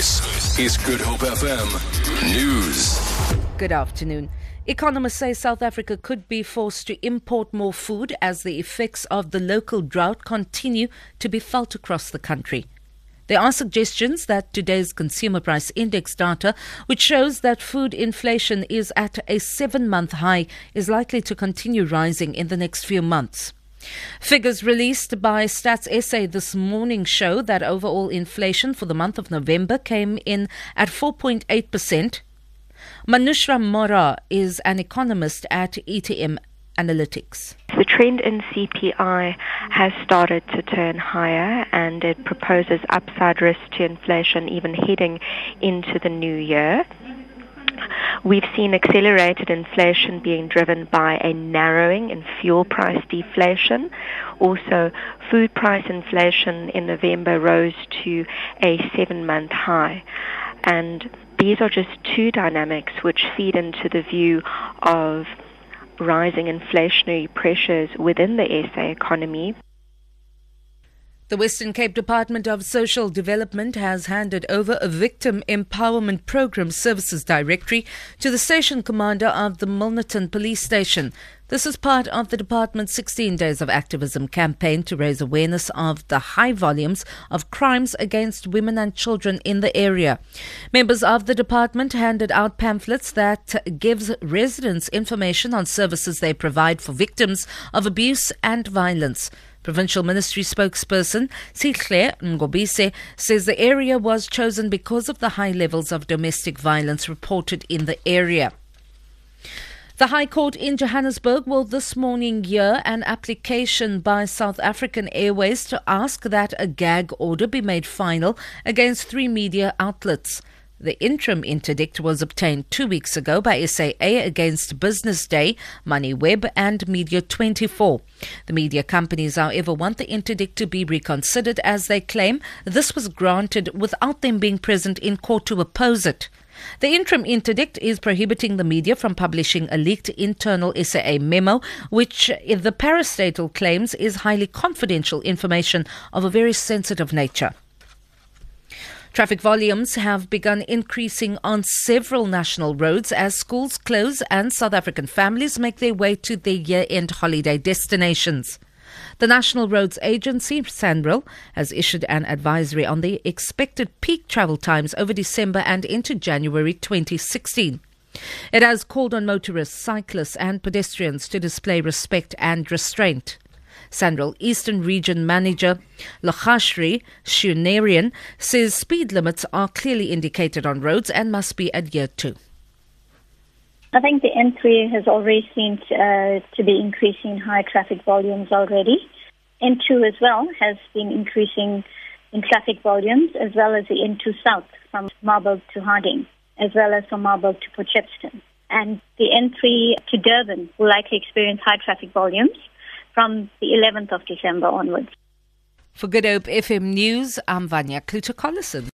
This is Good Hope FM News. Good afternoon. Economists say South Africa could be forced to import more food as the effects of the local drought continue to be felt across the country. There are suggestions that today's consumer price index data, which shows that food inflation is at a seven month high, is likely to continue rising in the next few months. Figures released by Stats SA this morning show that overall inflation for the month of November came in at 4.8%. Manushra Mora is an economist at ETM Analytics. The trend in CPI has started to turn higher and it proposes upside risk to inflation even heading into the new year. We've seen accelerated inflation being driven by a narrowing in fuel price deflation. Also, food price inflation in November rose to a seven month high. And these are just two dynamics which feed into the view of rising inflationary pressures within the SA economy. The Western Cape Department of Social Development has handed over a Victim Empowerment Program Services Directory to the station commander of the Milnerton Police Station. This is part of the department's 16 Days of Activism campaign to raise awareness of the high volumes of crimes against women and children in the area. Members of the department handed out pamphlets that gives residents information on services they provide for victims of abuse and violence. Provincial Ministry spokesperson Sihle Ngobise says the area was chosen because of the high levels of domestic violence reported in the area. The High Court in Johannesburg will this morning hear an application by South African Airways to ask that a gag order be made final against three media outlets. The interim interdict was obtained two weeks ago by SAA against Business Day, MoneyWeb, and Media 24. The media companies, however, want the interdict to be reconsidered as they claim this was granted without them being present in court to oppose it. The interim interdict is prohibiting the media from publishing a leaked internal SAA memo, which the parastatal claims is highly confidential information of a very sensitive nature. Traffic volumes have begun increasing on several national roads as schools close and South African families make their way to their year end holiday destinations. The National Roads Agency, SANRAL, has issued an advisory on the expected peak travel times over December and into January 2016. It has called on motorists, cyclists, and pedestrians to display respect and restraint. SANRAL Eastern Region Manager Lakhashri Shunarian says speed limits are clearly indicated on roads and must be adhered to. I think the N3 has already seemed uh, to be increasing high traffic volumes already. N2 as well has been increasing in traffic volumes, as well as the N2 South from Marburg to Harding, as well as from Marburg to Potchefstroom. And the N3 to Durban will likely experience high traffic volumes from the 11th of December onwards. For Good Hope FM News, I'm Vanya Kluter-Collison.